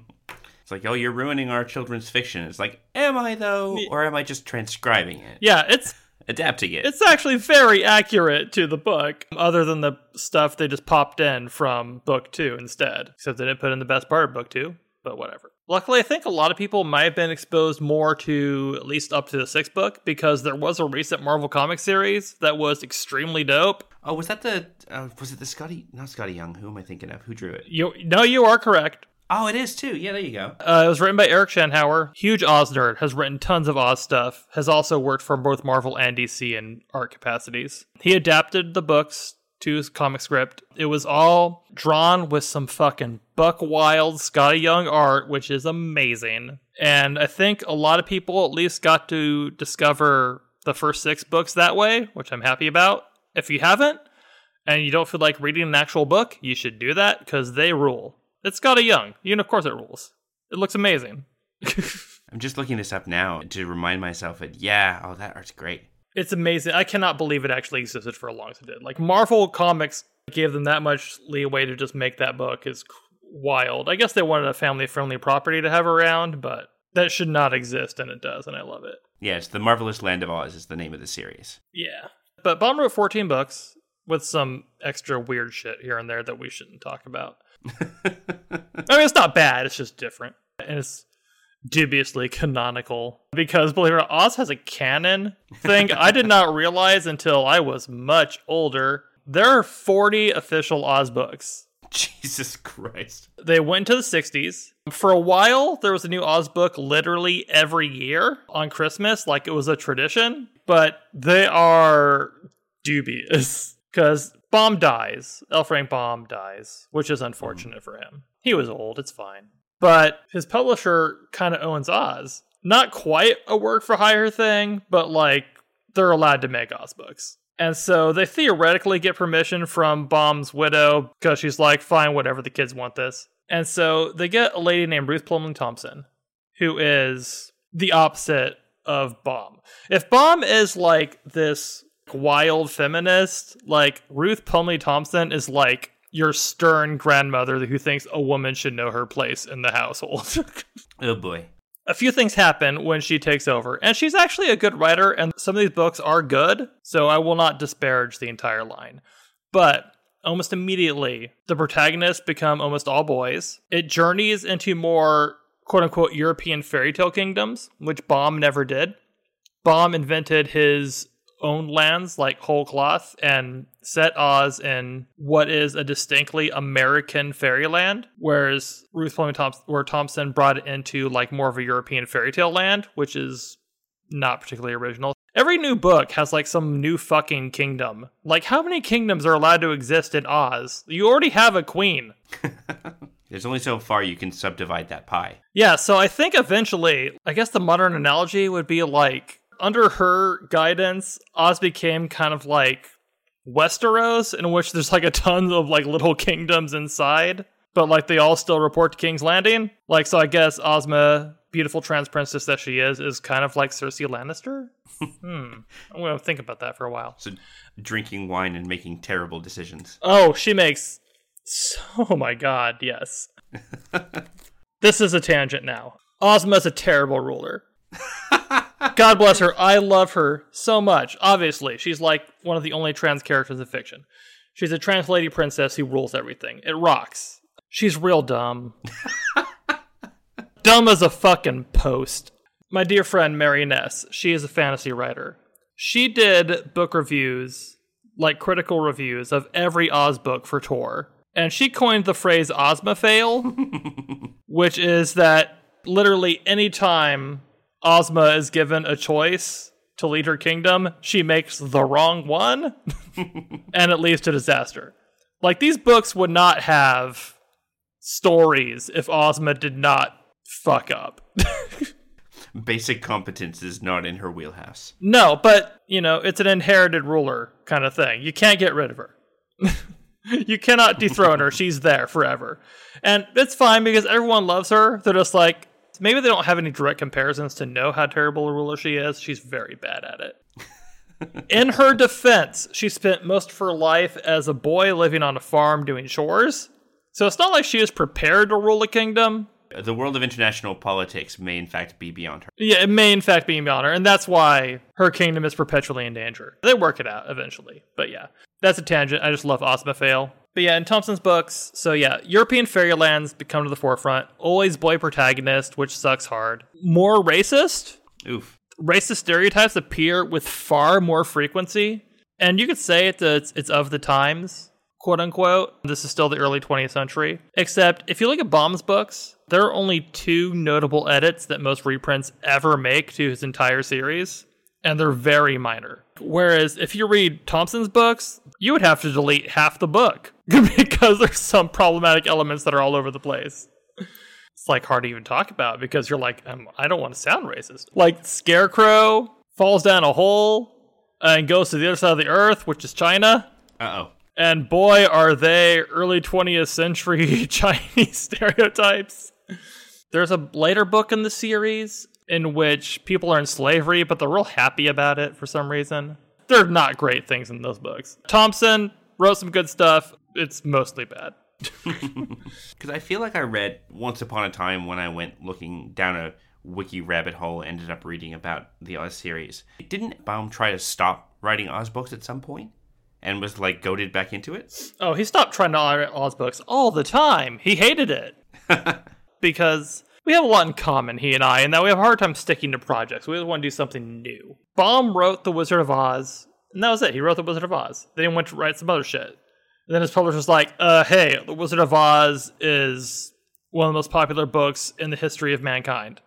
It's like, oh, you're ruining our children's fiction. It's like, am I though, or am I just transcribing it, yeah, it's adapting it? It's actually very accurate to the book, other than the stuff they just popped in from book two instead. Except they didn't put in the best part of book two, but whatever. Luckily, I think a lot of people might have been exposed more to at least up to the sixth book because there was a recent Marvel comic series that was extremely dope. oh, was that the? Uh, was it the Skottie? Not Skottie Young. Who am I thinking of? Who drew it? You no, you are correct. Oh, it is too. Yeah, there you go. Uh, it was written by Eric Shanower. Huge Oz nerd. Has written tons of Oz stuff. Has also worked for both Marvel and DC in art capacities. He adapted the books to comic script. It was all drawn with some fucking buck wild Skottie Young art, which is amazing. And I think a lot of people at least got to discover the first six books that way, which I'm happy about. If you haven't, and you don't feel like reading an actual book, you should do that because they rule. It's Skottie Young. You know, of course it rules. It looks amazing. (laughs) I'm just looking this up now to remind myself that yeah, oh, that art's great. It's amazing. I cannot believe it actually existed for as long as it did. Like Marvel Comics gave them that much leeway to just make that book is wild. I guess they wanted a family-friendly property to have around, but that should not exist, and it does, and I love it. Yes, the marvelous Land of Oz is the name of the series. Yeah. But Baum wrote 14 books with some extra weird shit here and there that we shouldn't talk about. (laughs) I mean, it's not bad. It's just different, and it's dubiously canonical because believe it or not, Oz has a canon thing. I did not realize until I was much older. There are 40 official Oz books. Jesus Christ. They went to the 60s. For a while, there was a new Oz book literally every year on Christmas, like it was a tradition, but they are dubious (laughs) because Baum dies. L. Frank Baum dies, which is unfortunate hmm. for him. He was old, it's fine. But his publisher kind of owns Oz. Not quite a work for hire thing, but like they're allowed to make Oz books. And so they theoretically get permission from Baum's widow because she's like, fine, whatever, the kids want this. And so they get a lady named Ruth Plumly Thompson, who is the opposite of Baum. If Baum is like this wild feminist, like Ruth Plumly Thompson is like your stern grandmother who thinks a woman should know her place in the household. (laughs) Oh boy. a few things happen when she takes over, and she's actually a good writer, and some of these books are good, so I will not disparage the entire line. But almost immediately, the protagonists become almost all boys. It journeys into more quote unquote European fairy tale kingdoms, which Baum never did. Baum invented his own lands like whole cloth and set Oz in what is a distinctly American fairyland, whereas Ruth Fleming Thompson, where Thompson brought it into like more of a European fairy tale land, which is not particularly original. Every new book has like some new fucking kingdom. Like, how many kingdoms are allowed to exist in Oz? You already have a queen. (laughs) There's only so far you can subdivide that pie. Yeah, so I think eventually, I guess the modern analogy would be like under her guidance, Oz became kind of like Westeros, in which there's like a ton of like little (laughs) kingdoms inside, but like they all still report to King's Landing. Like, so I guess Ozma, beautiful trans princess that she is, is kind of like Cersei Lannister. (laughs) hmm. I'm gonna think about that for a while. So drinking wine and making terrible decisions. Oh, she makes. Oh my god, yes. (laughs) this is a tangent now. Ozma's a terrible ruler. God bless her. I love her so much. Obviously, she's like one of the only trans characters in fiction. She's a trans lady princess who rules everything. It rocks. She's real dumb. (laughs) dumb as a fucking post. My dear friend Mari Ness, she is a fantasy writer. She did book reviews, like critical reviews, of every Oz book for Tor. And she coined the phrase Ozma fail, (laughs) which is that literally any time Ozma is given a choice to lead her kingdom, she makes the wrong one, (laughs) and it leads to disaster. Like these books would not have stories if Ozma did not fuck up. (laughs) Basic competence is not in her wheelhouse. no, but you know, it's an inherited ruler kind of thing. You can't get rid of her. (laughs) you cannot dethrone her. She's there forever. And it's fine because everyone loves her. They're just like, maybe they don't have any direct comparisons to know how terrible a ruler she is. She's very bad at it. (laughs) In her defense, she spent most of her life as a boy living on a farm doing chores. So it's not like she is prepared to rule a kingdom. The world of international politics may, in fact, be beyond her. Yeah, it may in fact be beyond her, and that's why her kingdom is perpetually in danger. They work it out eventually, but yeah, that's a tangent. I just love Ozma fail. But yeah, in Thompson's books, so yeah, European fairylands become to the forefront. Always boy protagonist, which sucks hard. More racist. Oof. Racist stereotypes appear with far more frequency, and you could say it's it's, it's of the times, quote unquote. This is still the early 20th century. Except if you look at Baum's books, there are only two notable edits that most reprints ever make to his entire series, and they're very minor. Whereas if you read Thompson's books, you would have to delete half the book (laughs) because there's some problematic elements that are all over the place. It's like hard to even talk about because you're like, um, I don't want to sound racist. Like Scarecrow falls down a hole and goes to the other side of the earth, which is China. Uh oh. And boy, are they early 20th century (laughs) Chinese stereotypes. There's a later book in the series in which people are in slavery, but they're real happy about it for some reason. They're not great things in those books. Thompson wrote some good stuff. It's mostly bad. (laughs) Because I feel like I read once upon a time when I went looking down a wiki rabbit hole, ended up reading about the Oz series. Didn't Baum try to stop writing Oz books at some point and was like goaded back into it? Oh, he stopped trying to write Oz books all the time. He hated it. (laughs) because we have a lot in common, he and I, and that we have a hard time sticking to projects. We always want to do something new. Baum wrote The Wizard of Oz, and that was it. He wrote The Wizard of Oz. Then he went to write some other shit. And then his publisher's like, uh, hey, The Wizard of Oz is one of the most popular books in the history of mankind.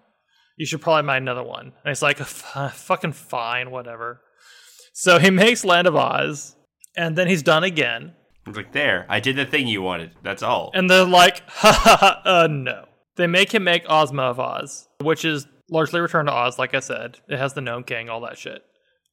You should probably buy another one. And he's like, fucking fine, whatever. So he makes Land of Oz, and then he's done again. It's like, there, I did the thing you wanted. That's all. And they're like, ha ha ha, uh, no. They make him make Ozma of Oz, which is largely Return to Oz, like I said. It has the Nome King, all that shit.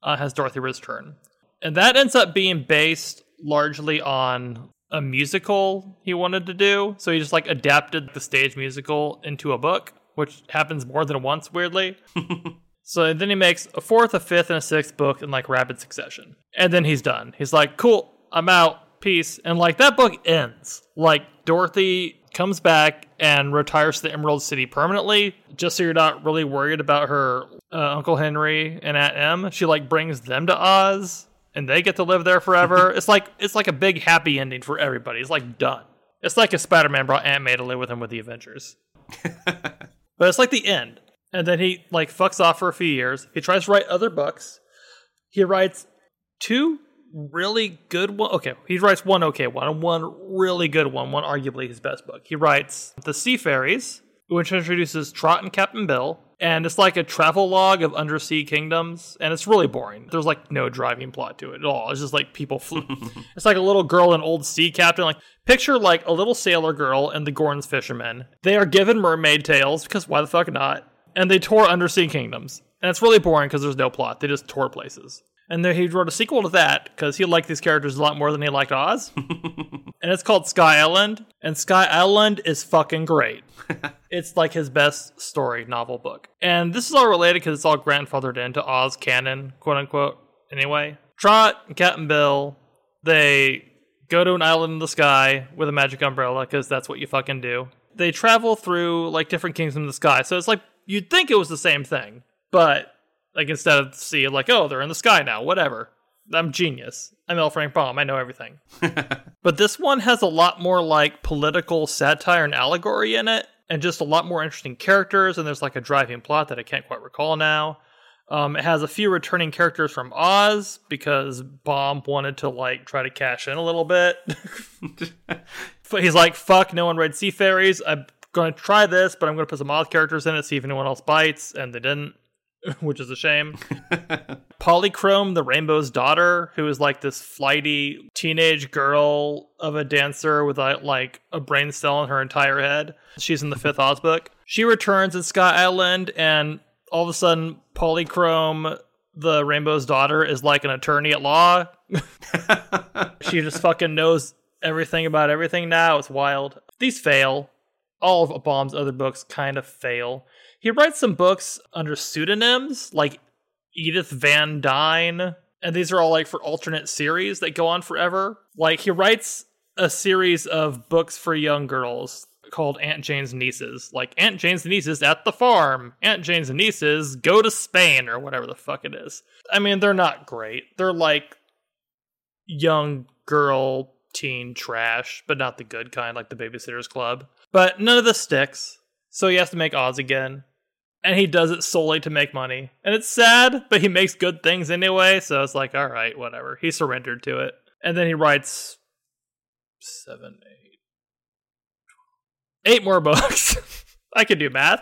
Uh, has Dorothy Return. And that ends up being based largely on a musical he wanted to do. So he just like adapted the stage musical into a book, which happens more than once, weirdly. (laughs) so then he makes a fourth, a fifth, and a sixth book in like rapid succession. And then he's done. He's like, cool, I'm out, peace. And like that book ends. Like Dorothy comes back and retires to the Emerald City permanently, just so you're not really worried about her uh, Uncle Henry and Aunt Em. She like brings them to Oz and they get to live there forever. (laughs) it's like it's like a big happy ending for everybody. It's like done. It's like if Spider-Man brought Aunt May to live with him with the Avengers. (laughs) but it's like the end. And then he like fucks off for a few years. He tries to write other books. He writes two really good one. Okay, he writes one okay one and one really good one. One arguably his best book. He writes The Sea Fairies, which introduces Trot and Captain Bill, and it's like a travel log of undersea kingdoms, and it's really boring. There's like no driving plot to it at all. It's just like people. Fl- (laughs) it's like a little girl and old sea captain. Like picture like a little sailor girl and the Gorns fishermen. They are given mermaid tails because why the fuck not? And they tour undersea kingdoms, and it's really boring because there's no plot. They just tour places. And then he wrote a sequel to that because he liked these characters a lot more than he liked Oz. (laughs) and it's called Sky Island. And Sky Island is fucking great. (laughs) it's like his best story novel book. And this is all related because it's all grandfathered into Oz canon, quote unquote. Anyway, Trot and Captain Bill, they go to an island in the sky with a magic umbrella because that's what you fucking do. They travel through like different kingdoms in the sky. So it's like you'd think it was the same thing, but like instead of see like, oh, they're in the sky now, whatever. I'm genius. I'm L. Frank Baum. I know everything. (laughs) but this one has a lot more like political satire and allegory in it, and just a lot more interesting characters. And there's like a driving plot that I can't quite recall now. Um, it has a few returning characters from Oz because Baum wanted to like try to cash in a little bit. (laughs) He's like, "Fuck, no one read Sea Fairies. I'm going to try this, but I'm going to put some Oz characters in it, see if anyone else bites." And they didn't. (laughs) which is a shame. (laughs) Polychrome, the Rainbow's daughter, who is like this flighty teenage girl of a dancer with a, like a brain cell in her entire head. She's in the fifth Oz book. She returns in Sky Island, and all of a sudden, Polychrome, the Rainbow's daughter, is like an attorney at law. (laughs) she just fucking knows everything about everything now. It's wild. These fail. All of Baum's other books kind of fail. He writes some books under pseudonyms like Edith Van Dyne, and these are all like for alternate series that go on forever. Like he writes a series of books for young girls called Aunt Jane's Nieces. Like Aunt Jane's Nieces at the farm, Aunt Jane's Nieces go to Spain or whatever the fuck it is. I mean, they're not great. They're like young girl teen trash, but not the good kind like the Babysitter's Club. But none of this sticks. So he has to make Oz again. And he does it solely to make money. And it's sad, but he makes good things anyway. So it's like, all right, whatever. He surrendered to it. And then he writes seven, eight, eight more (laughs) books. I can do math.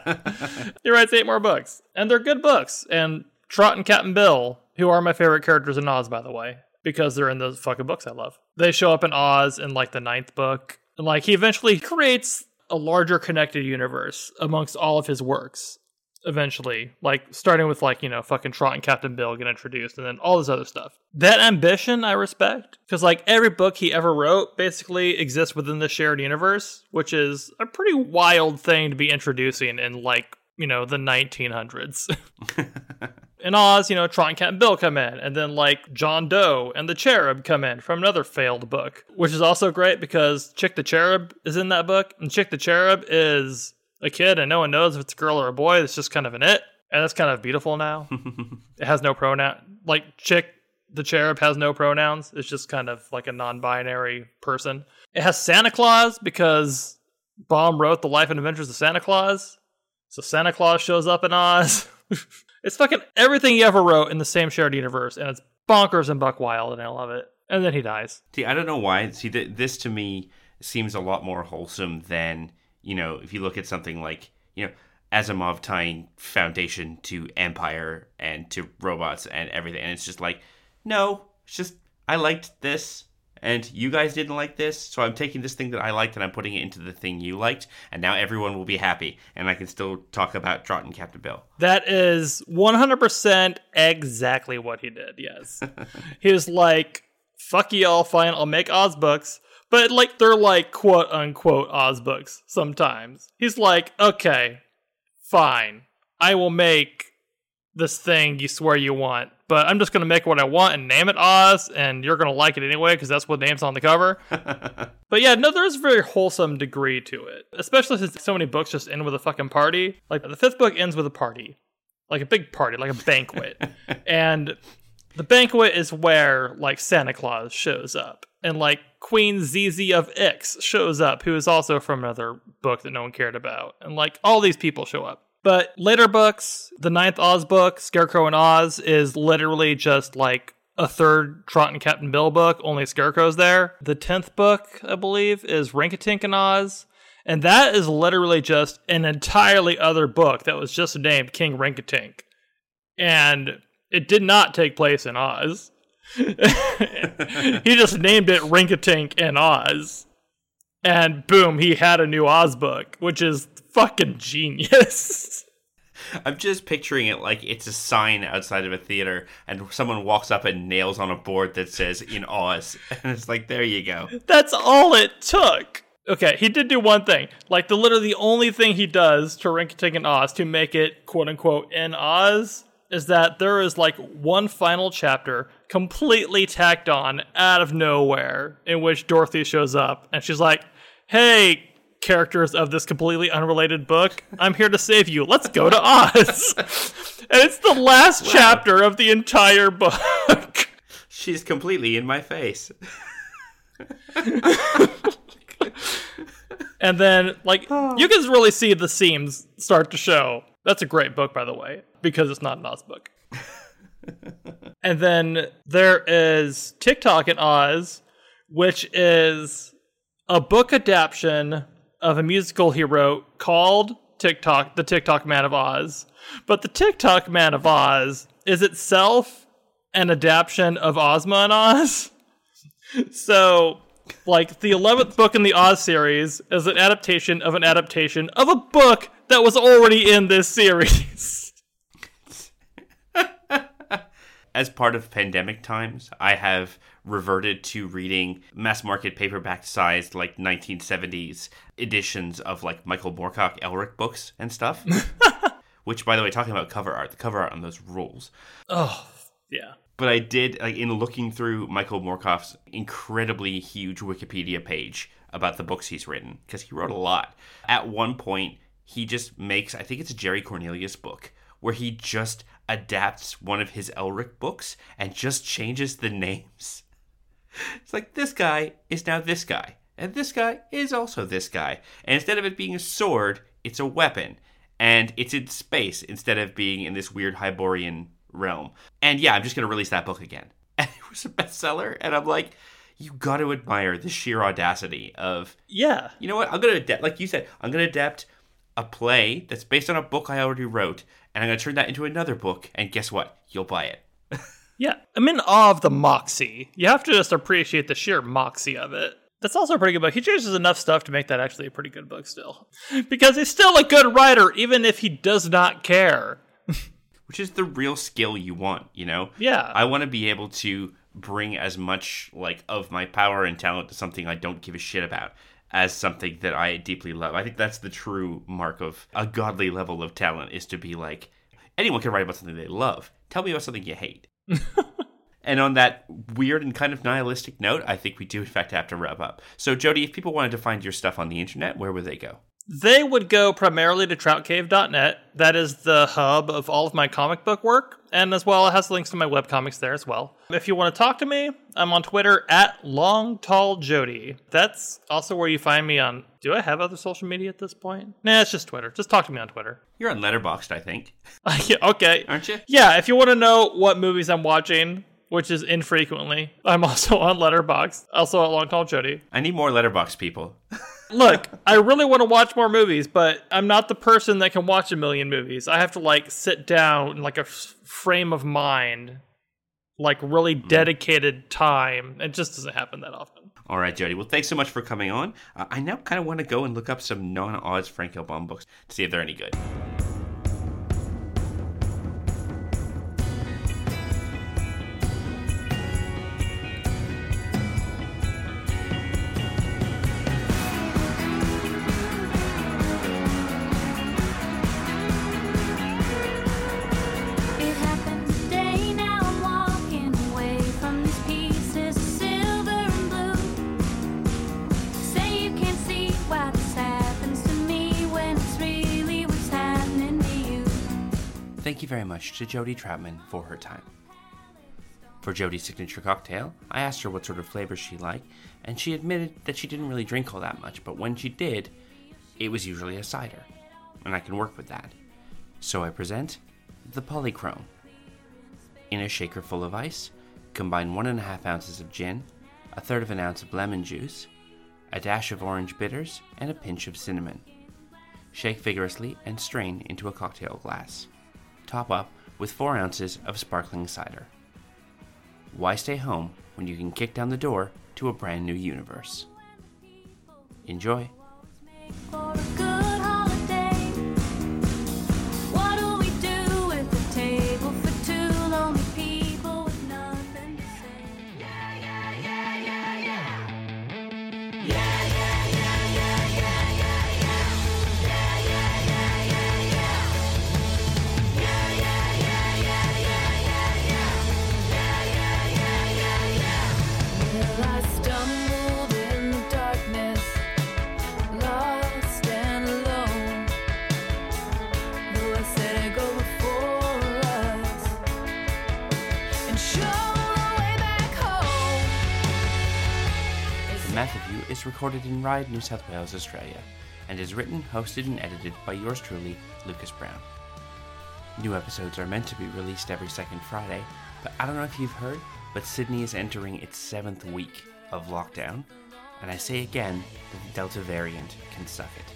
(laughs) he writes eight more books. And they're good books. And Trot and Captain Bill, who are my favorite characters in Oz, by the way, because they're in those fucking books I love. They show up in Oz in like the ninth book. And like he eventually creates a larger connected universe amongst all of his works eventually like starting with like you know fucking trot and captain bill get introduced and then all this other stuff. That ambition i respect because like every book he ever wrote basically exists within the shared universe which is a pretty wild thing to be introducing in like you know the 1900s (laughs) in Oz, you know, Trot and Captain Bill come in, and then like John Doe and the Cherub come in from another failed book, which is also great because Chick the Cherub is in that book, and Chick the Cherub is a kid, and no one knows if it's a girl or a boy. It's just kind of an it, and that's kind of beautiful now. (laughs) it has no pronoun, like Chick the Cherub has no pronouns. It's just kind of like a non-binary person. It has Santa Claus because Baum wrote the Life and Adventures of Santa Claus, so Santa Claus shows up in Oz. (laughs) It's fucking everything he ever wrote in the same shared universe, and it's bonkers and buck wild, and I love it. And then he dies. See, I don't know why. See, th- this to me seems a lot more wholesome than you know if you look at something like you know Asimov tying Foundation to Empire and to robots and everything, and it's just like, no, it's just I liked this and you guys didn't like this, so I'm taking this thing that I liked and I'm putting it into the thing you liked, and now everyone will be happy, and I can still talk about Trot and Captain Bill. That is 100% exactly what he did, yes. (laughs) he was like, fuck y'all, fine, I'll make Oz books. But like they're like quote unquote Oz books sometimes. He's like, okay, fine. I will make this thing you swear you want, but I'm just going to make what I want and name it Oz, and you're going to like it anyway because that's what name's on the cover. (laughs) but yeah, no, there's a very wholesome degree to it, especially since so many books just end with a fucking party. Like the fifth book ends with a party, like a big party, like a banquet, (laughs) and the banquet is where like Santa Claus shows up, and like Queen Zixi of Ix shows up, who is also from another book that no one cared about, and like all these people show up. But later books, the ninth Oz book, Scarecrow and Oz, is literally just like a third Trot and Captain Bill book, only Scarecrow's there. The tenth book, I believe, is Rinkitink and Oz. And that is literally just an entirely other book that was just named King Rinkitink. And it did not take place in Oz. He just named it Rinkitink and Oz. And boom, he had a new Oz book, which is fucking genius. (laughs) I'm just picturing it like it's a sign outside of a theater, and someone walks up and nails on a board that says "in Oz," (laughs) and it's like, there you go. That's all it took. Okay, he did do one thing. Like the literally the only thing he does to Rinkitink and Oz to make it quote unquote in Oz is that there is like one final chapter completely tacked on out of nowhere in which Dorothy shows up and she's like, "Hey, characters of this completely unrelated book. I'm here to save you. Let's go to Oz. (laughs) and it's the last wow. chapter of the entire book. (laughs) She's completely in my face. (laughs) and then, like, oh. you can really see the seams start to show. That's a great book, by the way, because it's not an Oz book. (laughs) and then there is Tik-Tok in Oz, which is a book adaptation of a musical he wrote called Tik-Tok, The Tik-Tok Man of Oz. But The Tik-Tok Man of Oz is itself an adaptation of Ozma and Oz. (laughs) so, like, the 11th book in the Oz series is an adaptation of an adaptation of a book that was already in this series. (laughs) As part of pandemic times, I have reverted to reading mass market paperback sized like 1970s editions of like Michael Moorcock Elric books and stuff. (laughs) Which, by the way, talking about cover art, the cover art on those rules. Oh, yeah. But I did, like, in looking through Michael Moorcock's incredibly huge Wikipedia page about the books he's written, because he wrote a lot. At one point, he just makes, I think it's a Jerry Cornelius book, where he just adapts one of his Elric books and just changes the names. It's like this guy is now this guy, and this guy is also this guy. And instead of it being a sword, it's a weapon, and it's in space instead of being in this weird Hyborian realm. And yeah, I'm just gonna release that book again. (laughs) And it was a bestseller, and I'm like, you got to admire the sheer audacity of yeah. You know what? I'm gonna adapt, like you said, I'm gonna adapt a play that's based on a book I already wrote, and I'm gonna turn that into another book. And guess what? You'll buy it. (laughs) Yeah, I'm in awe of the moxie. You have to just appreciate the sheer moxie of it. That's also a pretty good book. He changes enough stuff to make that actually a pretty good book still. (laughs) Because he's still a good writer, even if he does not care. (laughs) Which is the real skill you want, you know? Yeah. I want to be able to bring as much like of my power and talent to something I don't give a shit about as something that I deeply love. I think that's the true mark of a godly level of talent is to be like anyone can write about something they love. Tell me about something you hate. (laughs) and on that weird and kind of nihilistic note, I think we do in fact have to wrap up. So, Jodie, if people wanted to find your stuff on the internet, where would they go? They would go primarily to troutcave.net. That is the hub of all of my comic book work, and as well, it has links to my webcomics there as well. If you want to talk to me, I'm on Twitter at Long Tall Jodie. That's also where you find me on. Do I have other social media at this point? Nah, it's just Twitter. Just talk to me on Twitter. You're on Letterboxd, I think. (laughs) yeah, okay. Aren't you? Yeah, if you want to know what movies I'm watching, which is infrequently. I'm also on Letterboxd, also at Long Tall Jodie. I need more letterbox people. (laughs) Look, I really want to watch more movies, but I'm not the person that can watch a million movies. I have to like sit down in like a f- frame of mind, like really dedicated time. It just doesn't happen that often. All right, Jodie. Well, thanks so much for coming on. Uh, I now kind of want to go and look up some non-Oz Frank L. Baum books to see if they're any good. To Jodie Troutman for her time. For Jodie's signature cocktail, I asked her what sort of flavors she liked, and she admitted that she didn't really drink all that much, but when she did, it was usually a cider, and I can work with that. So I present the Polychrome. In a shaker full of ice, combine one and a half ounces of gin, a third of an ounce of lemon juice, a dash of orange bitters, and a pinch of cinnamon. Shake vigorously and strain into a cocktail glass. Top up with 4 ounces of sparkling cider. Why stay home when you can kick down the door to a brand new universe? Enjoy! Recorded in Ryde, New South Wales, Australia, and is written, hosted, and edited by yours truly, Lucas Brown. New episodes are meant to be released every second Friday, but I don't know if you've heard, but Sydney is entering its seventh week of lockdown, and I say again the Delta variant can suck it.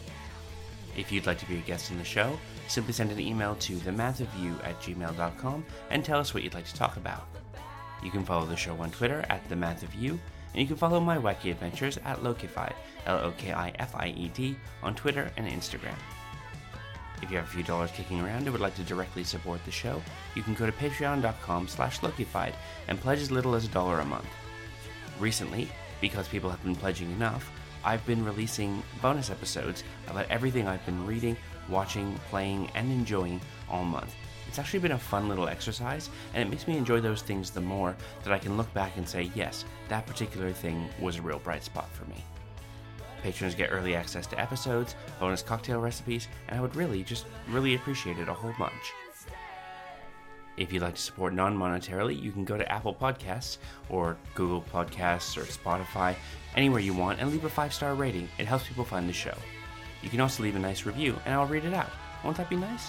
If you'd like to be a guest on the show, simply send an email to themathofyou at gmail.com and tell us what you'd like to talk about. You can follow the show on Twitter at The Math of You, and you can follow my wacky adventures at Lokified, L O K I F I E D, on Twitter and Instagram. If you have a few dollars kicking around and would like to directly support the show, you can go to patreon.com slash Lokified and pledge as little as a dollar a month. Recently, because people have been pledging enough, I've been releasing bonus episodes about everything I've been reading, watching, playing, and enjoying all month. It's actually been a fun little exercise, and it makes me enjoy those things the more that I can look back and say, yes, that particular thing was a real bright spot for me. Patrons get early access to episodes, bonus cocktail recipes, and I would really, just really appreciate it a whole bunch. If you'd like to support non monetarily, you can go to Apple Podcasts or Google Podcasts or Spotify, anywhere you want, and leave a five star rating. It helps people find the show. You can also leave a nice review, and I'll read it out. Won't that be nice?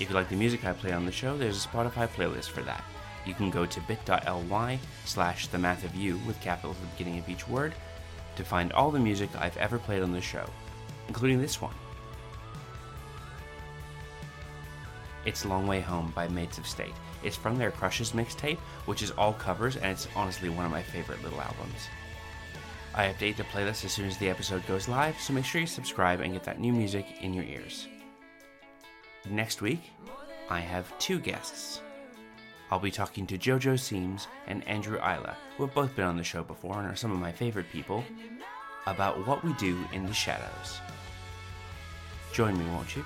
If you like the music I play on the show, there's a Spotify playlist for that. You can go to bit.ly slash the math of you with capitals at the beginning of each word to find all the music I've ever played on the show, including this one. It's Long Way Home by Mates of State. It's from their Crushes mixtape, which is all covers, and it's honestly one of my favorite little albums. I update the playlist as soon as the episode goes live, so make sure you subscribe and get that new music in your ears. Next week, I have two guests. I'll be talking to JoJo Seams and Andrew Isla, who have both been on the show before and are some of my favorite people, about what we do in the shadows. Join me, won't you?